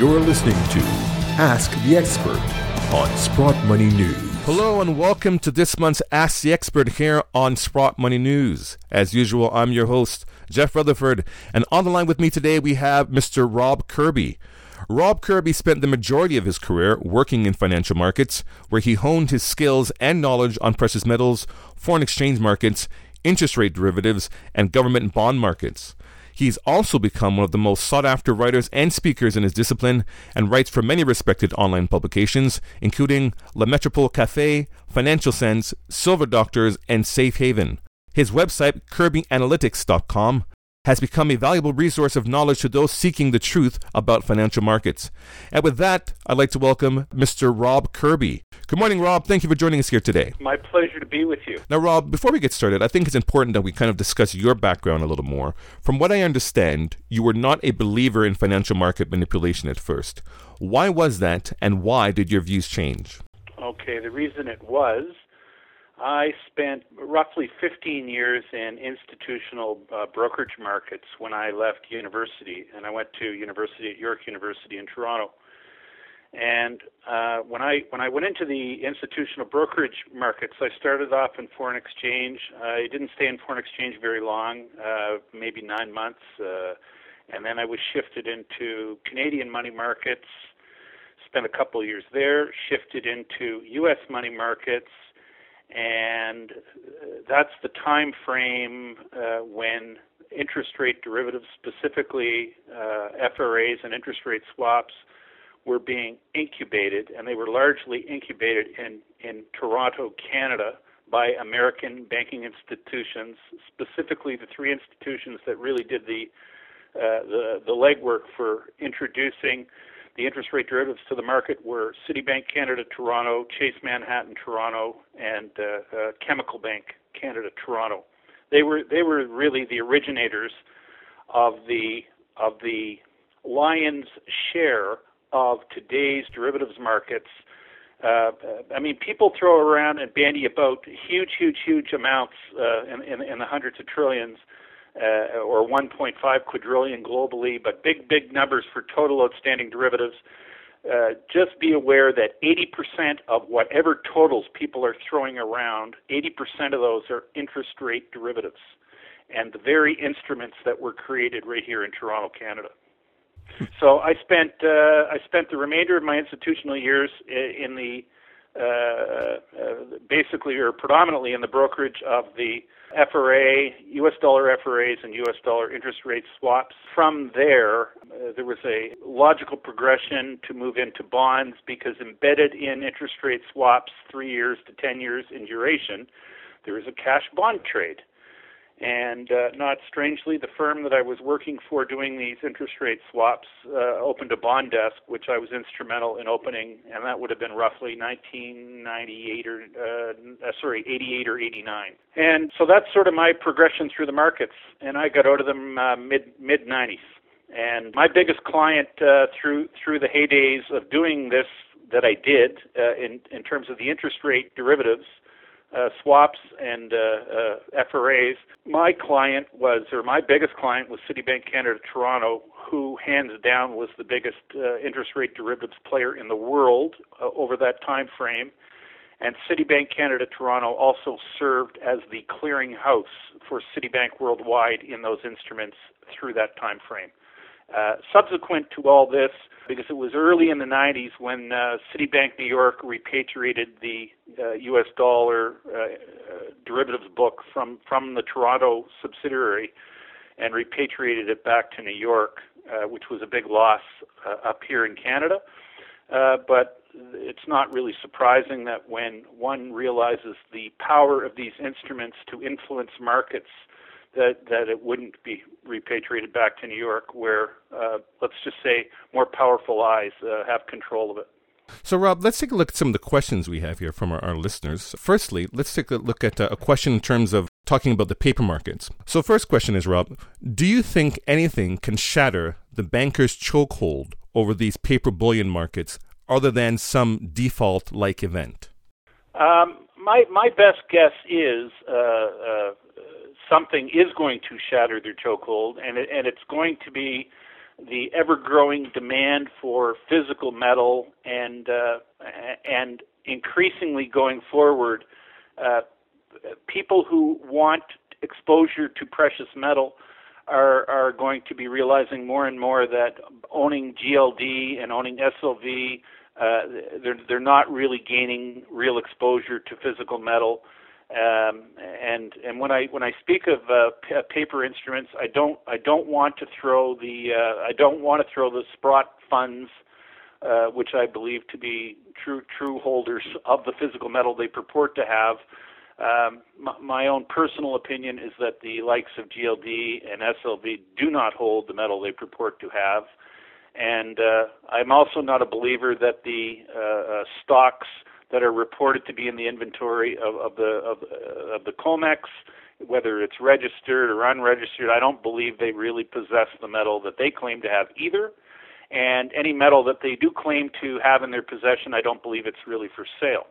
You're listening to Ask the Expert on Sprott Money News. Hello and welcome to this month's Ask the Expert here on Sprott Money News. As usual, I'm your host, Jeff Rutherford, and on the line with me today we have Mr. Rob Kirby. Rob Kirby spent the majority of his career working in financial markets, where he honed his skills and knowledge on precious metals, foreign exchange markets, interest rate derivatives, and government bond markets. He's also become one of the most sought after writers and speakers in his discipline and writes for many respected online publications, including Le Metropole Cafe, Financial Sense, Silver Doctors, and Safe Haven. His website, kirbyanalytics.com, has become a valuable resource of knowledge to those seeking the truth about financial markets. And with that, I'd like to welcome Mr. Rob Kirby. Good morning, Rob. Thank you for joining us here today. My pleasure to be with you. Now, Rob, before we get started, I think it's important that we kind of discuss your background a little more. From what I understand, you were not a believer in financial market manipulation at first. Why was that, and why did your views change? Okay, the reason it was I spent roughly 15 years in institutional uh, brokerage markets when I left university, and I went to university at York University in Toronto. And uh, when I when I went into the institutional brokerage markets, I started off in foreign exchange. I didn't stay in foreign exchange very long, uh, maybe nine months, uh, and then I was shifted into Canadian money markets. Spent a couple of years there. Shifted into U.S. money markets and that's the time frame uh, when interest rate derivatives, specifically uh, FRAs and interest rate swaps, were being incubated, and they were largely incubated in, in Toronto, Canada, by American banking institutions, specifically the three institutions that really did the uh, the, the legwork for introducing the interest rate derivatives to the market were Citibank Canada Toronto, Chase Manhattan Toronto, and uh, uh, Chemical Bank Canada Toronto. They were they were really the originators of the of the lion's share of today's derivatives markets. Uh, I mean, people throw around and bandy about huge, huge, huge amounts uh, in, in, in the hundreds of trillions uh, or 1.5 quadrillion globally, but big, big numbers for total outstanding derivatives. Uh, just be aware that 80% of whatever totals people are throwing around, 80% of those are interest rate derivatives, and the very instruments that were created right here in Toronto, Canada. So I spent uh, I spent the remainder of my institutional years in the basically or predominantly in the brokerage of the FRA, U.S. dollar FRAs, and U.S. dollar interest rate swaps. From there, uh, there was a logical progression to move into bonds because embedded in interest rate swaps, three years to 10 years in duration, there is a cash bond trade. And uh, not strangely, the firm that I was working for doing these interest rate swaps uh, opened a bond desk, which I was instrumental in opening, and that would have been roughly 1998 or uh, uh, sorry, 88 or 89. And so that's sort of my progression through the markets, and I got out of them uh, mid mid 90s. And my biggest client uh, through through the heydays of doing this that I did uh, in in terms of the interest rate derivatives uh, swaps and uh, uh, FRAs. My client was, or my biggest client was Citibank Canada Toronto, who hands down was the biggest uh, interest rate derivatives player in the world uh, over that time frame. And Citibank Canada Toronto also served as the clearinghouse for Citibank worldwide in those instruments through that time frame. Uh, subsequent to all this, because it was early in the 90s when uh, Citibank New York repatriated the uh, U.S. dollar uh, uh, derivatives book from from the Toronto subsidiary and repatriated it back to New York, uh, which was a big loss up here in Canada. but it's not really surprising that when one realizes the power of these instruments to influence markets that that it wouldn't be repatriated back to New York, where uh, let's just say more powerful eyes uh, have control of it. So, Rob, let's take a look at some of the questions we have here from our, our listeners. Firstly, let's take a look at uh, a question in terms of talking about the paper markets. So, first question is, Rob, do you think anything can shatter the banker's chokehold over these paper bullion markets other than some default like event? Um, my my best guess is uh, uh, something is going to shatter their chokehold, and it, and it's going to be the ever-growing demand for physical metal and uh, and increasingly going forward, uh, people who want exposure to precious metal are are going to be realizing more and more that owning GLD and owning SLV, uh, they're they're not really gaining real exposure to physical metal. Um, and and when I when I speak of uh, p- paper instruments, I don't I don't want to throw the uh, I don't want to throw the Sprott funds, uh, which I believe to be true true holders of the physical metal they purport to have. Um, my, my own personal opinion is that the likes of GLD and SLV do not hold the metal they purport to have, and uh, I'm also not a believer that the uh, uh, stocks that are reported to be in the inventory of, of the of, of the COMEX, whether it's registered or unregistered. I don't believe they really possess the metal that they claim to have either. And any metal that they do claim to have in their possession, I don't believe it's really for sale.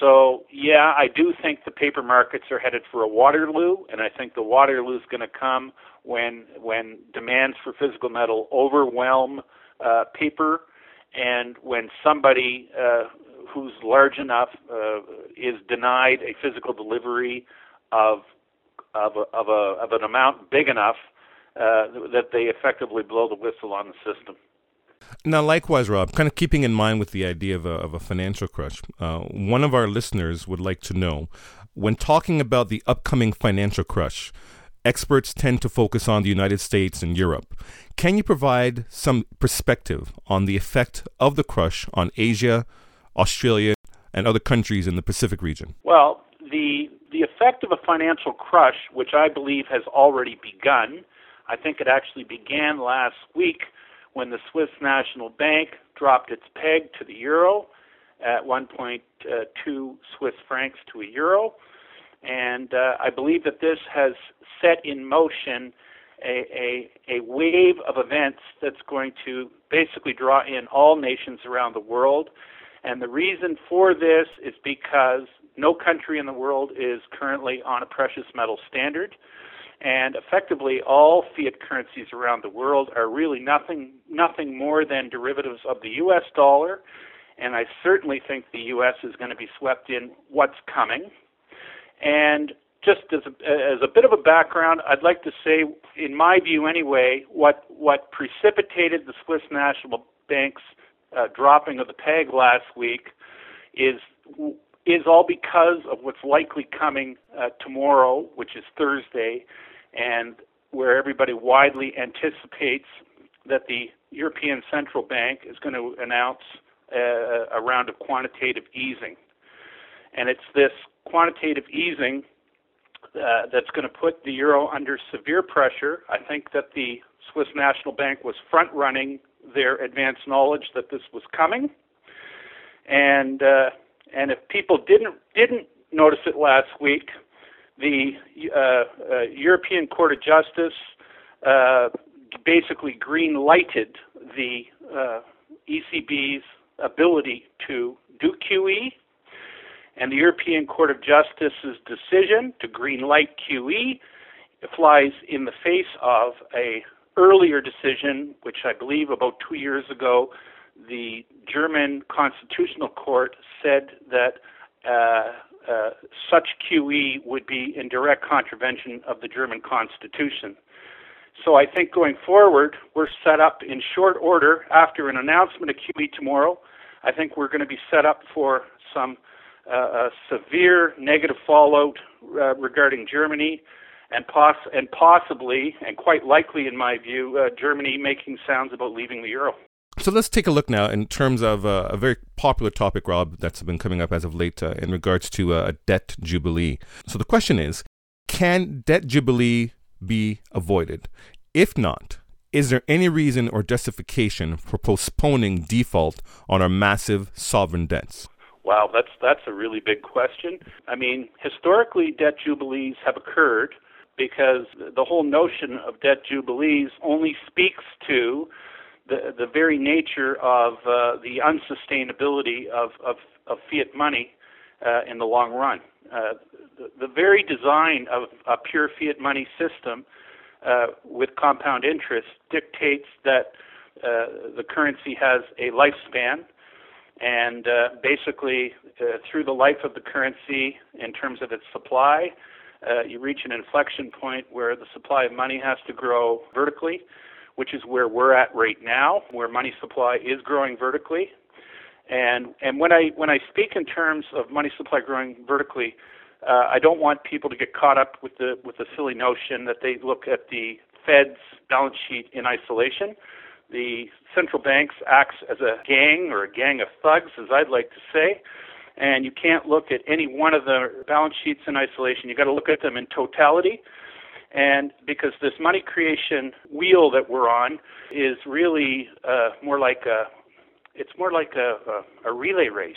So, yeah, I do think the paper markets are headed for a Waterloo, and I think the Waterloo is going to come when when demands for physical metal overwhelm uh, paper, and when somebody uh, who's large enough uh, is denied a physical delivery of of a, of, a, of an amount big enough uh, that they effectively blow the whistle on the system. Now, likewise, Rob, kind of keeping in mind with the idea of a, of a financial crush, uh, one of our listeners would like to know when talking about the upcoming financial crush, experts tend to focus on the United States and Europe. Can you provide some perspective on the effect of the crush on Asia, Australia, and other countries in the Pacific region? Well, the the effect of a financial crush, which I believe has already begun, I think it actually began last week when the Swiss National Bank dropped its peg to the euro at 1.2 Swiss francs to a euro. And uh, I believe that this has set in motion a, a, a wave of events that's going to basically draw in all nations around the world and the reason for this is because no country in the world is currently on a precious metal standard. And effectively, all fiat currencies around the world are really nothing, nothing more than derivatives of the U.S. dollar. And I certainly think the U.S. is going to be swept in what's coming. And just as a, as a bit of a background, I'd like to say, in my view anyway, what, what precipitated the Swiss National Bank's uh, dropping of the peg last week is is all because of what's likely coming uh, tomorrow, which is Thursday, and where everybody widely anticipates that the European Central Bank is going to announce uh, a round of quantitative easing. And it's this quantitative easing uh, that's going to put the euro under severe pressure. I think that the Swiss National Bank was front running their advanced knowledge that this was coming. And uh, and if people didn't didn't notice it last week, the uh, uh, European Court of Justice uh, basically green lighted the uh, ECB's ability to do QE, and the European Court of Justice's decision to green light QE flies in the face of a earlier decision, which I believe about two years ago, the German Constitutional Court said that uh, uh, such QE would be in direct contravention of the German Constitution. So I think going forward, we're set up in short order after an announcement of QE tomorrow. I think we're going to be set up for some uh, severe negative fallout uh, regarding Germany and, poss- and possibly, and quite likely in my view, uh, Germany making sounds about leaving the euro. So let's take a look now in terms of uh, a very popular topic, Rob, that's been coming up as of late uh, in regards to uh, a debt jubilee. So the question is can debt jubilee be avoided? If not, is there any reason or justification for postponing default on our massive sovereign debts? Wow, that's that's a really big question. I mean, historically, debt jubilees have occurred because the whole notion of debt jubilees only speaks to the the very nature of uh, the unsustainability of, of, of fiat money uh, in the long run. Uh, the, the very design of a pure fiat money system uh, with compound interest dictates that uh, the currency has a lifespan, and uh, basically, through the life of the currency, in terms of its supply, uh, you reach an inflection point where the supply of money has to grow vertically, which is where we're at right now, where money supply is growing vertically. And and when I when I speak in terms of money supply growing vertically, uh, I don't want people to get caught up with the with the silly notion that they look at the Fed's balance sheet in isolation. The central banks acts as a gang or a gang of thugs, as I'd like to say, and you can't look at any one of the balance sheets in isolation. You've got to look at them in totality. And because this money creation wheel that we're on is really uh, more like a, it's more like a, a, a relay race,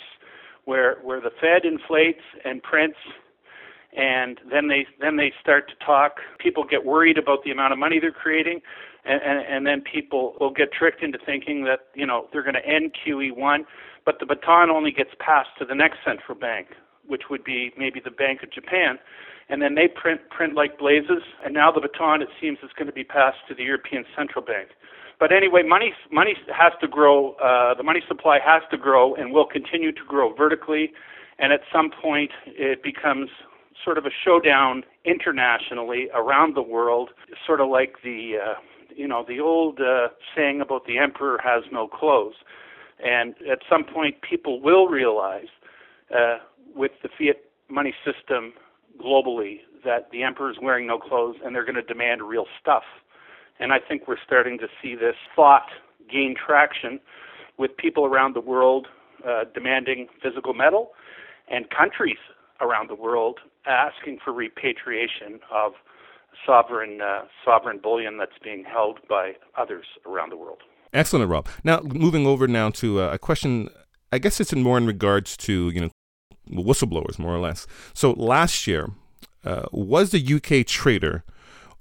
where where the Fed inflates and prints and then they then they start to talk. People get worried about the amount of money they're creating, and, and, and then people will get tricked into thinking that you know they're going to end QE1, but the baton only gets passed to the next central bank, which would be maybe the Bank of Japan, and then they print print like blazes, and now the baton it seems is going to be passed to the European Central Bank. But anyway, money money has to grow. Uh, the money supply has to grow, and will continue to grow vertically. And at some point, it becomes sort of a showdown internationally around the world, sort of like the uh, you know the old uh, saying about the emperor has no clothes. And at some point, people will realize uh, with the fiat money system globally that the emperor is wearing no clothes and they're going to demand real stuff. And I think we're starting to see this thought gain traction with people around the world uh, demanding physical metal and countries around the world asking for repatriation of sovereign uh, sovereign bullion that's being held by others around the world. Excellent, Rob. Now, moving over now to uh, a question. I guess it's in more in regards to you know whistleblowers, more or less. So last year, uh, was the UK trader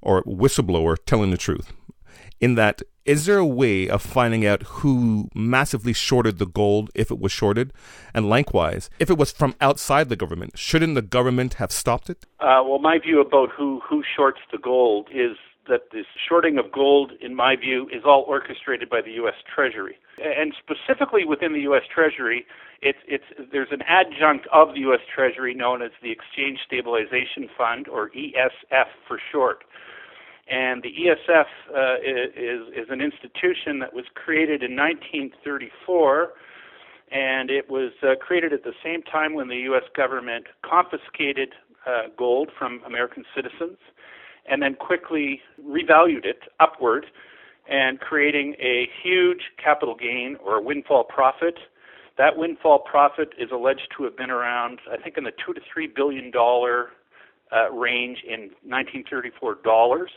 or whistleblower telling the truth? In that is there a way of finding out who massively shorted the gold if it was shorted? And likewise, if it was from outside the government, shouldn't the government have stopped it? Uh, well, my view about who, who shorts the gold is that this shorting of gold, in my view, is all orchestrated by the U.S. Treasury. And specifically within the U.S. Treasury, it's, it's, there's an adjunct of the U.S. Treasury known as the Exchange Stabilization Fund, or ESF for short. And the ESF uh, is, is an institution that was created in 1934, and it was uh, created at the same time when the U.S. government confiscated uh, gold from American citizens and then quickly revalued it upward and creating a huge capital gain or a windfall profit. That windfall profit is alleged to have been around, I think, in the two to three billion dollar uh, range in 1934 dollars.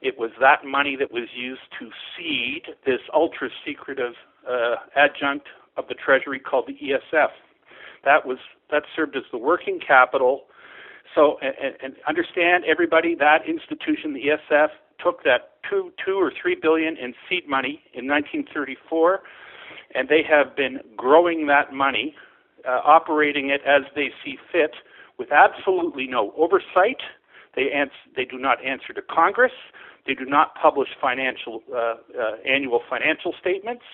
It was that money that was used to seed this ultra secretive uh, adjunct of the Treasury called the ESF. That was that served as the working capital. So, and, and understand everybody, that institution, the ESF, took that two, two or three billion in seed money in 1934, and they have been growing that money, uh, operating it as they see fit with absolutely no oversight. They, ans- they do not answer to Congress. They do not publish financial uh, uh, annual financial statements,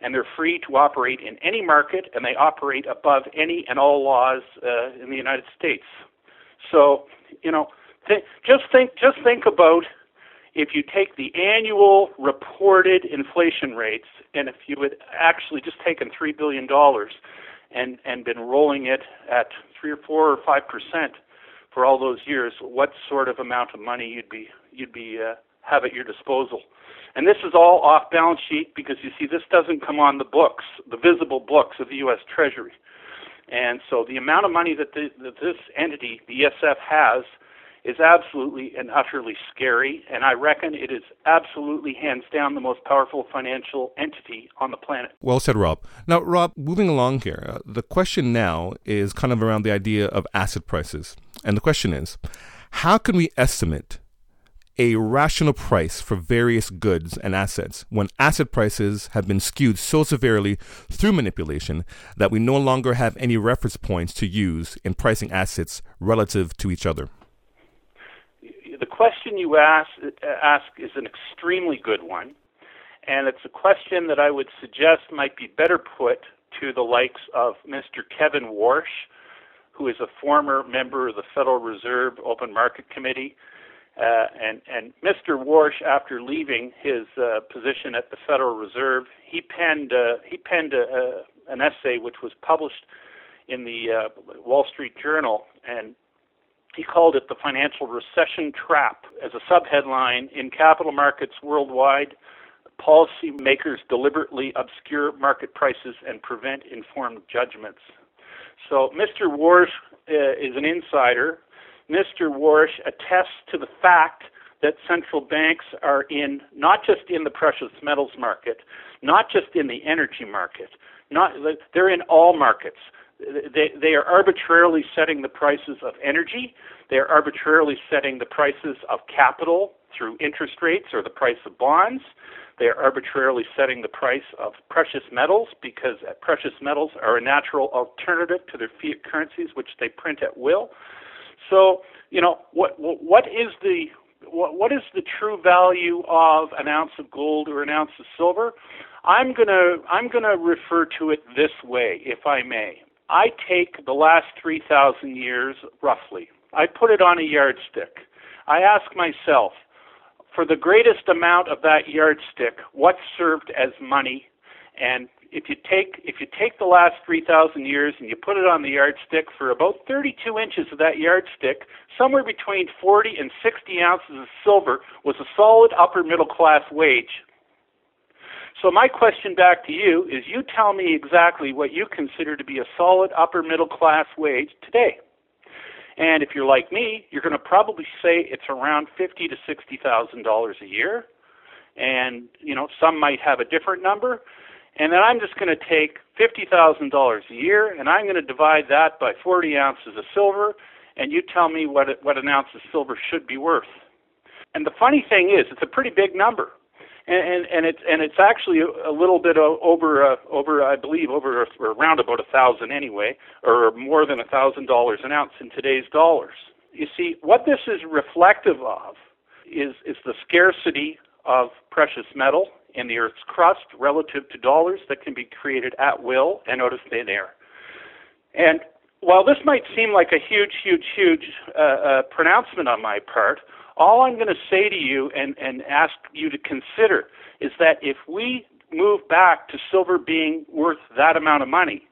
and they're free to operate in any market, and they operate above any and all laws uh, in the United States. So, you know, th- just think just think about if you take the annual reported inflation rates, and if you had actually just taken three billion dollars and and been rolling it at three or four or five percent for all those years, what sort of amount of money you'd be you'd be uh, have at your disposal. And this is all off balance sheet because you see this doesn't come on the books, the visible books of the U.S. Treasury. And so the amount of money that, the, that this entity, the ESF, has is absolutely and utterly scary, and I reckon it is absolutely hands down the most powerful financial entity on the planet. Well said, Rob. Now, Rob, moving along here, uh, the question now is kind of around the idea of asset prices. And the question is how can we estimate a rational price for various goods and assets when asset prices have been skewed so severely through manipulation that we no longer have any reference points to use in pricing assets relative to each other? The question you ask, ask is an extremely good one, and it's a question that I would suggest might be better put to the likes of Mr. Kevin Warsh, who is a former member of the Federal Reserve Open Market Committee. Uh, and, and Mr. Warsh, after leaving his uh, position at the Federal Reserve, he penned uh, he penned a, a, an essay which was published in the uh, Wall Street Journal, and he called it the financial recession trap as a subheadline in capital markets worldwide policymakers deliberately obscure market prices and prevent informed judgments. So Mr. Warsh uh, is an insider. Mr. Warsh attests to the fact that central banks are in not just in the precious metals market, not just in the energy market, not they're in all markets. They, they are arbitrarily setting the prices of energy. They are arbitrarily setting the prices of capital through interest rates or the price of bonds. They are arbitrarily setting the price of precious metals because precious metals are a natural alternative to their fiat currencies, which they print at will. So, you know, what what is the what, what is the true value of an ounce of gold or an ounce of silver? I'm gonna I'm gonna refer to it this way, if I may. I take the last three thousand years roughly. I put it on a yardstick. I ask myself, for the greatest amount of that yardstick, what served as money? And if you take if you the last 3,000 years and you put it on the yardstick for about 32 inches of that yardstick, somewhere between 40 and 60 ounces of silver was a solid upper middle class wage. So my question back to you is: You tell me exactly what you consider to be a solid upper middle class wage today. And if you're like me, you're going to probably say it's around fifty to sixty thousand dollars a year. And you know, some might have a different number. And then I'm just going to take fifty thousand dollars a year, and I'm going to divide that by forty ounces of silver, and you tell me what it, what an ounce of silver should be worth. And the funny thing is, it's a pretty big number and and it's and it's actually a little bit over uh, over I believe over or around about a thousand anyway, or more than a thousand dollars an ounce in today's dollars. You see, what this is reflective of is is the scarcity of precious metal in the Earth's crust relative to dollars that can be created at will and out of thin air. And while this might seem like a huge, huge, huge uh, uh, pronouncement on my part, all I'm going to say to you and, and ask you to consider is that if we move back to silver being worth that amount of money,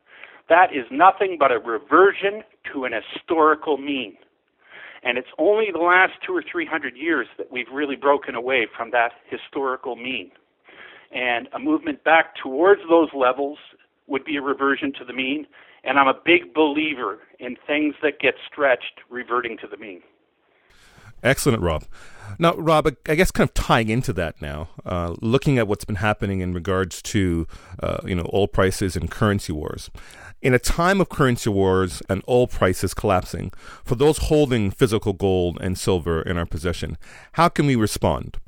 that is nothing but a reversion to an historical mean. And it's only the last two or three hundred years that we've really broken away from that historical mean. And a movement back towards those levels would be a reversion to the mean. And I'm a big believer in things that get stretched reverting to the mean. Excellent, Rob. Now, Rob, I guess kind of tying into that now, uh, looking at what's been happening in regards to, uh, you know, oil prices and currency wars. In a time of currency wars and oil prices collapsing, for those holding physical gold and silver in our possession, how can we respond?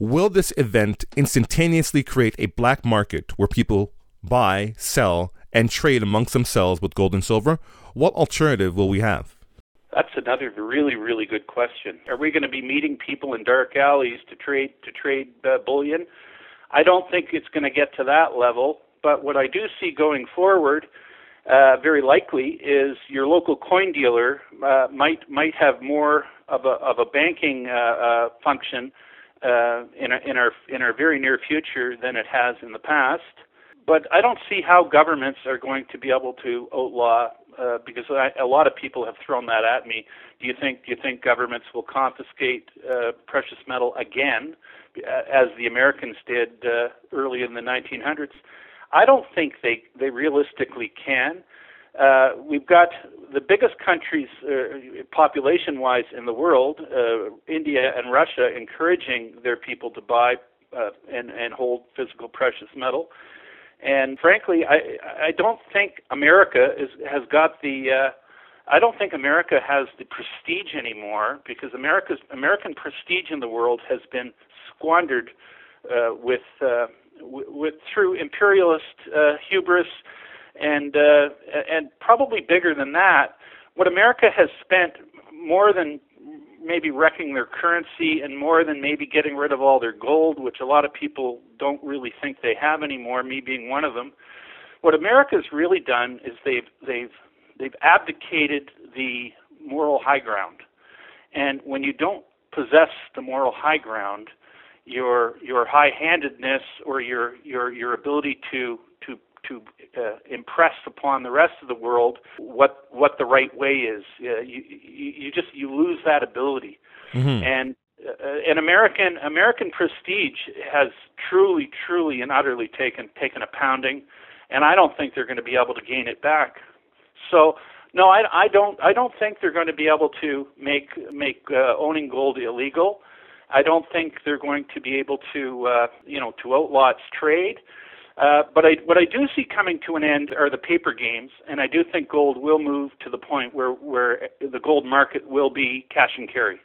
Will this event instantaneously create a black market where people buy, sell, and trade amongst themselves with gold and silver? What alternative will we have? That's another really, really good question. Are we going to be meeting people in dark alleys to trade to trade uh, bullion? I don't think it's going to get to that level. But what I do see going forward, uh, very likely, is your local coin dealer uh, might might have more of a of a banking uh, uh, function uh, in, a, in our in our very near future than it has in the past. But I don't see how governments are going to be able to outlaw uh, because I, a lot of people have thrown that at me. Do you think do you think governments will confiscate uh, precious metal again, uh, as the Americans did uh, early in the 1900s? I don't think they they realistically can. Uh, we've got the biggest countries, uh, population-wise, in the world, uh, India and Russia, encouraging their people to buy uh, and and hold physical precious metal. And frankly, I I don't think America is has got the uh, I don't think America has the prestige anymore because America's American prestige in the world has been squandered uh, with uh, w- with through imperialist uh, hubris and uh, and probably bigger than that. What America has spent more than maybe wrecking their currency and more than maybe getting rid of all their gold, which a lot of people don't really think they have anymore, me being one of them. What America's really done is they've they've they've abdicated the moral high ground. And when you don't possess the moral high ground, your your high-handedness or your your your ability to to uh, impress upon the rest of the world what what the right way is. Uh, you, you you just you lose that ability, mm-hmm. and uh, an American American prestige has truly truly and utterly taken taken a pounding, and I don't think they're going to be able to gain it back. So. No, I, I don't. I don't think they're going to be able to make make uh, owning gold illegal. I don't think they're going to be able to, uh, you know, to outlaw its trade. Uh, but I, what I do see coming to an end are the paper games, and I do think gold will move to the point where, where the gold market will be cash and carry.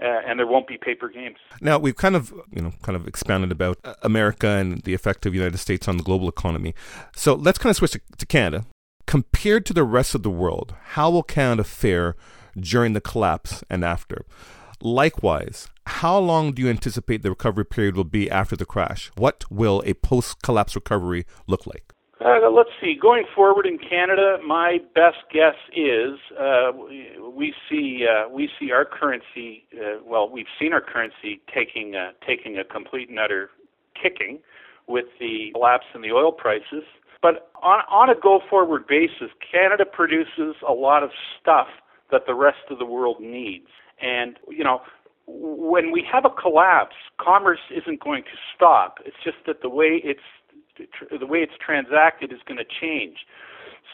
Uh, and there won't be paper games. Now we've kind of, you know, kind of expanded about America and the effect of the United States on the global economy. So let's kind of switch to, to Canada. Compared to the rest of the world, how will Canada fare during the collapse and after? Likewise, how long do you anticipate the recovery period will be after the crash? What will a post collapse recovery look like? Uh, let's see. Going forward in Canada, my best guess is uh, we see uh, we see our currency. Uh, well, we've seen our currency taking uh, taking a complete and utter kicking with the collapse in the oil prices. But on on a go forward basis, Canada produces a lot of stuff that the rest of the world needs. And you know, when we have a collapse, commerce isn't going to stop. It's just that the way it's the way it's transacted is going to change.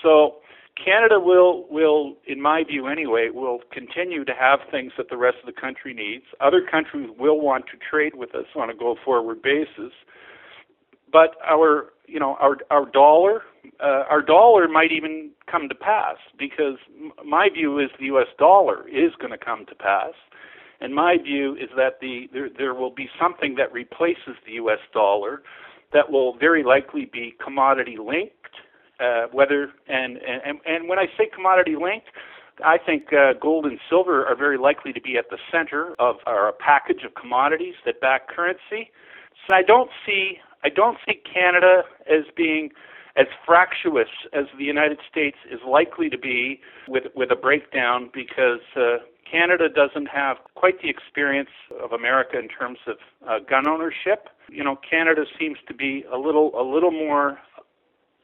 So Canada will will in my view anyway will continue to have things that the rest of the country needs. Other countries will want to trade with us on a go forward basis. But our you know our our dollar uh, our dollar might even come to pass because my view is the US dollar is going to come to pass and my view is that the there, there will be something that replaces the U.S. dollar that will very likely be commodity linked. Uh, whether and, and and when I say commodity linked, I think uh, gold and silver are very likely to be at the center of our package of commodities that back currency. So I don't see I don't see Canada as being as fractious as the United States is likely to be with with a breakdown because uh, Canada doesn't have quite the experience of America in terms of uh, gun ownership. You know, Canada seems to be a little a little more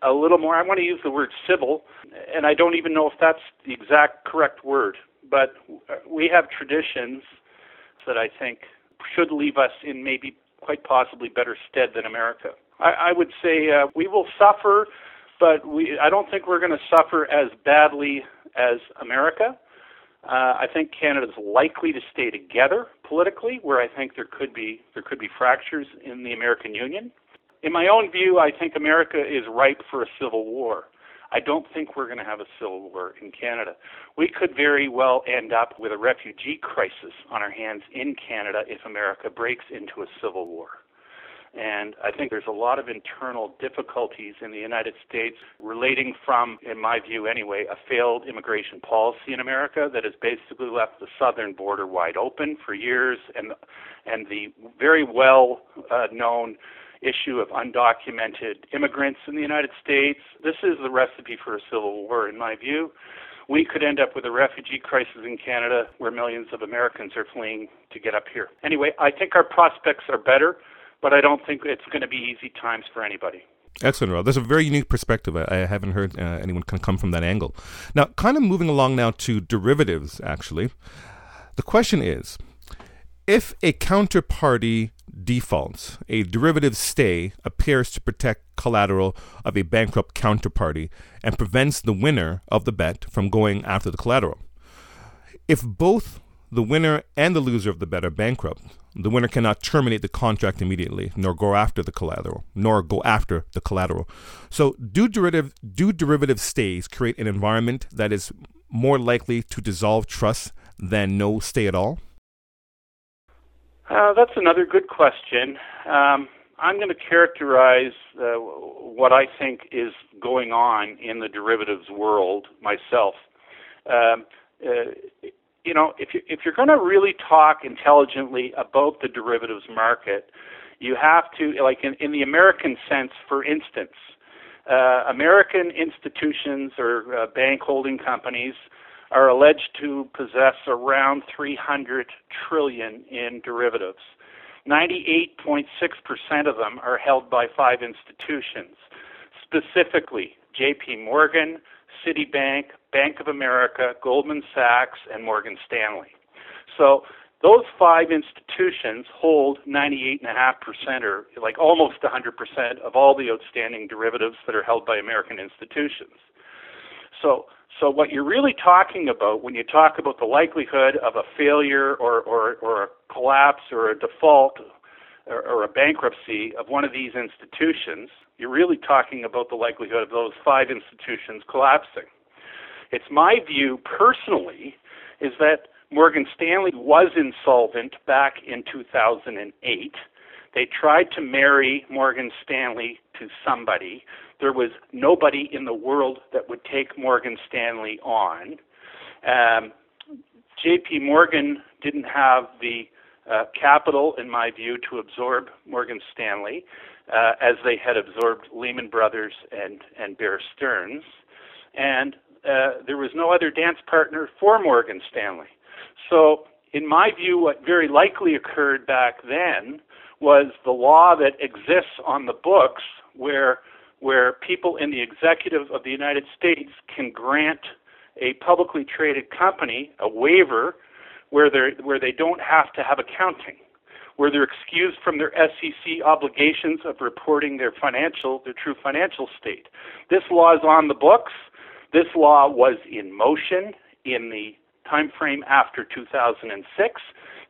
a little more I want to use the word civil and I don't even know if that's the exact correct word, but we have traditions that I think should leave us in maybe quite possibly better stead than America. I, I would say uh, we will suffer, but we I don't think we're going to suffer as badly as America. Uh, I think Canada's likely to stay together politically, where I think there could be there could be fractures in the American Union. In my own view, I think America is ripe for a civil war. I don't think we're going to have a civil war in Canada. We could very well end up with a refugee crisis on our hands in Canada if America breaks into a civil war. And I think there's a lot of internal difficulties in the United States relating from, in my view anyway, a failed immigration policy in America that has basically left the southern border wide open for years and, and the very well uh, known issue of undocumented immigrants in the United States. This is the recipe for a civil war, in my view. We could end up with a refugee crisis in Canada where millions of Americans are fleeing to get up here. Anyway, I think our prospects are better but I don't think it's going to be easy times for anybody. Excellent, Rob. That's a very unique perspective. I, I haven't heard uh, anyone come from that angle. Now, kind of moving along now to derivatives, actually. The question is if a counterparty defaults, a derivative stay appears to protect collateral of a bankrupt counterparty and prevents the winner of the bet from going after the collateral. If both the winner and the loser of the bet are bankrupt, the winner cannot terminate the contract immediately, nor go after the collateral, nor go after the collateral. So, do derivative do derivative stays create an environment that is more likely to dissolve trust than no stay at all? Uh, that's another good question. Um, I'm going to characterize uh, what I think is going on in the derivatives world myself. Um, uh, you know, if you if you're going to really talk intelligently about the derivatives market, you have to like in, in the American sense, for instance, uh, American institutions or uh, bank holding companies are alleged to possess around 300 trillion in derivatives. 98.6% of them are held by five institutions, specifically JP Morgan, Citibank, Bank of America, Goldman Sachs, and Morgan Stanley. So those five institutions hold 98.5% or like almost 100% of all the outstanding derivatives that are held by American institutions. So, so what you're really talking about when you talk about the likelihood of a failure or, or, or a collapse or a default or, or a bankruptcy of one of these institutions, you're really talking about the likelihood of those five institutions collapsing. It's my view personally is that Morgan Stanley was insolvent back in 2008. They tried to marry Morgan Stanley to somebody. There was nobody in the world that would take Morgan Stanley on. Um, JP Morgan didn't have the uh, capital, in my view, to absorb Morgan Stanley uh, as they had absorbed Lehman Brothers and, and Bear Stearns. And uh, there was no other dance partner for Morgan Stanley. So, in my view, what very likely occurred back then was the law that exists on the books where where people in the executive of the United States can grant a publicly traded company a waiver where they where they don't have to have accounting, where they're excused from their SEC obligations of reporting their financial their true financial state. This law is on the books. This law was in motion in the time frame after 2006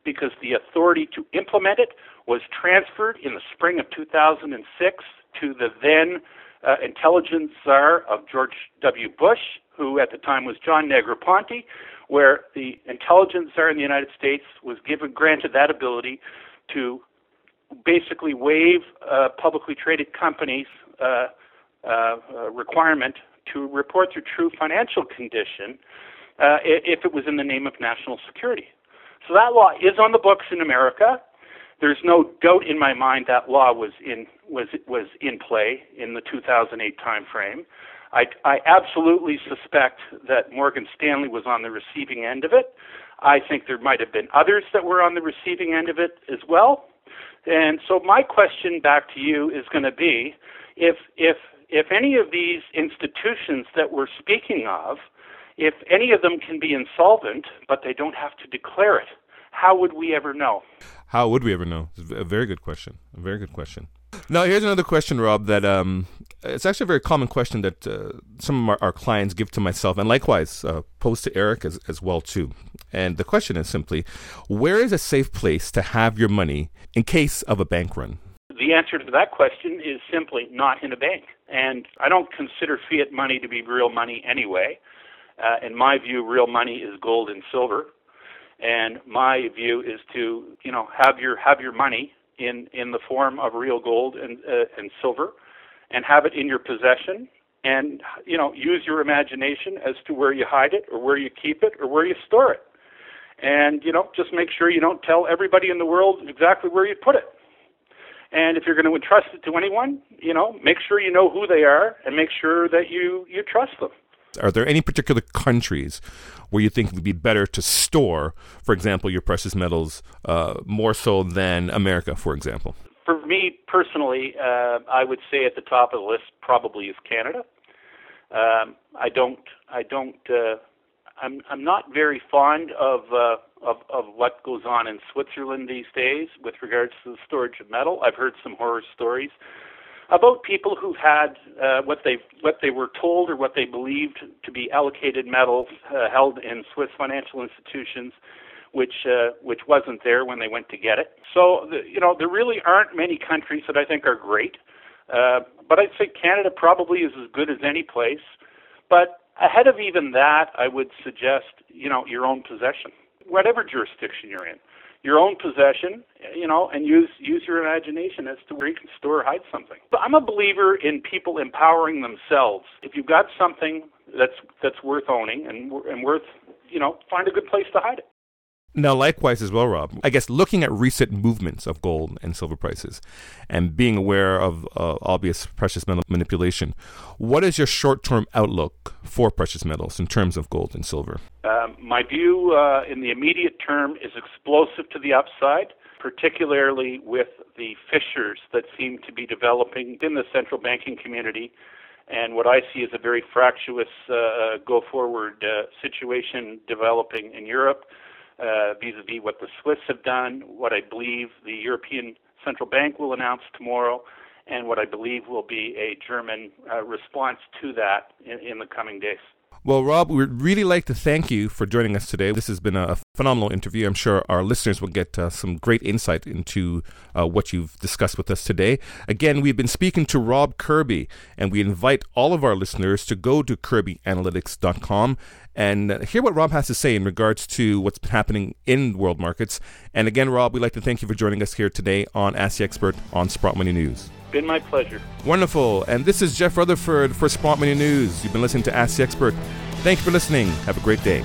because the authority to implement it was transferred in the spring of 2006 to the then uh, intelligence czar of George W. Bush, who at the time was John Negroponte, where the intelligence czar in the United States was given granted that ability to basically waive uh, publicly traded companies' uh, uh requirement to report their true financial condition uh, if it was in the name of national security. So that law is on the books in America. There's no doubt in my mind that law was in was was in play in the 2008 timeframe. I, I absolutely suspect that Morgan Stanley was on the receiving end of it. I think there might have been others that were on the receiving end of it as well. And so my question back to you is going to be if if if any of these institutions that we're speaking of, if any of them can be insolvent, but they don't have to declare it, how would we ever know? How would we ever know? A very good question. A very good question. Now, here's another question, Rob. That um, it's actually a very common question that uh, some of our, our, clients give to myself, and likewise uh, pose to Eric as, as well too. And the question is simply, where is a safe place to have your money in case of a bank run? The answer to that question is simply not in a bank. And I don't consider fiat money to be real money anyway. Uh, in my view, real money is gold and silver. And my view is to, you know, have your have your money in in the form of real gold and uh, and silver, and have it in your possession. And you know, use your imagination as to where you hide it, or where you keep it, or where you store it. And you know, just make sure you don't tell everybody in the world exactly where you put it. And if you're going to entrust it to anyone, you know, make sure you know who they are and make sure that you you trust them. Are there any particular countries where you think it would be better to store, for example, your precious metals uh, more so than America, for example? For me personally, uh, I would say at the top of the list probably is Canada. Um, I don't, I don't, uh, I'm, I'm not very fond of uh, of, of what goes on in Switzerland these days with regards to the storage of metal. I've heard some horror stories about people who had uh, what they what they were told or what they believed to be allocated metal uh, held in Swiss financial institutions, which uh, which wasn't there when they went to get it. So the, you know there really aren't many countries that I think are great, uh, but I'd say Canada probably is as good as any place. But ahead of even that, I would suggest you know your own possession whatever jurisdiction you're in, your own possession, you know, and use use your imagination as to where you can store or hide something. But I'm a believer in people empowering themselves. If you've got something that's that's worth owning and and worth you know, find a good place to hide it. Now, likewise as well, Rob, I guess looking at recent movements of gold and silver prices and being aware of uh, obvious precious metal manipulation, what is your short term outlook for precious metals in terms of gold and silver? Um, my view uh, in the immediate term is explosive to the upside, particularly with the fissures that seem to be developing in the central banking community and what I see is a very fractious uh, go forward uh, situation developing in Europe vis a vis what the Swiss have done, what I believe the European Central Bank will announce tomorrow, and what I believe will be a German uh, response to that in, in the coming days. Well, Rob, we'd really like to thank you for joining us today. This has been a phenomenal interview. I'm sure our listeners will get uh, some great insight into uh, what you've discussed with us today. Again, we've been speaking to Rob Kirby, and we invite all of our listeners to go to kirbyanalytics.com and hear what Rob has to say in regards to what's been happening in world markets. And again, Rob, we'd like to thank you for joining us here today on Ask the Expert on Sprott Money News. Been my pleasure. Wonderful. And this is Jeff Rutherford for Sprott Money News. You've been listening to Ask the Expert. Thank you for listening. Have a great day.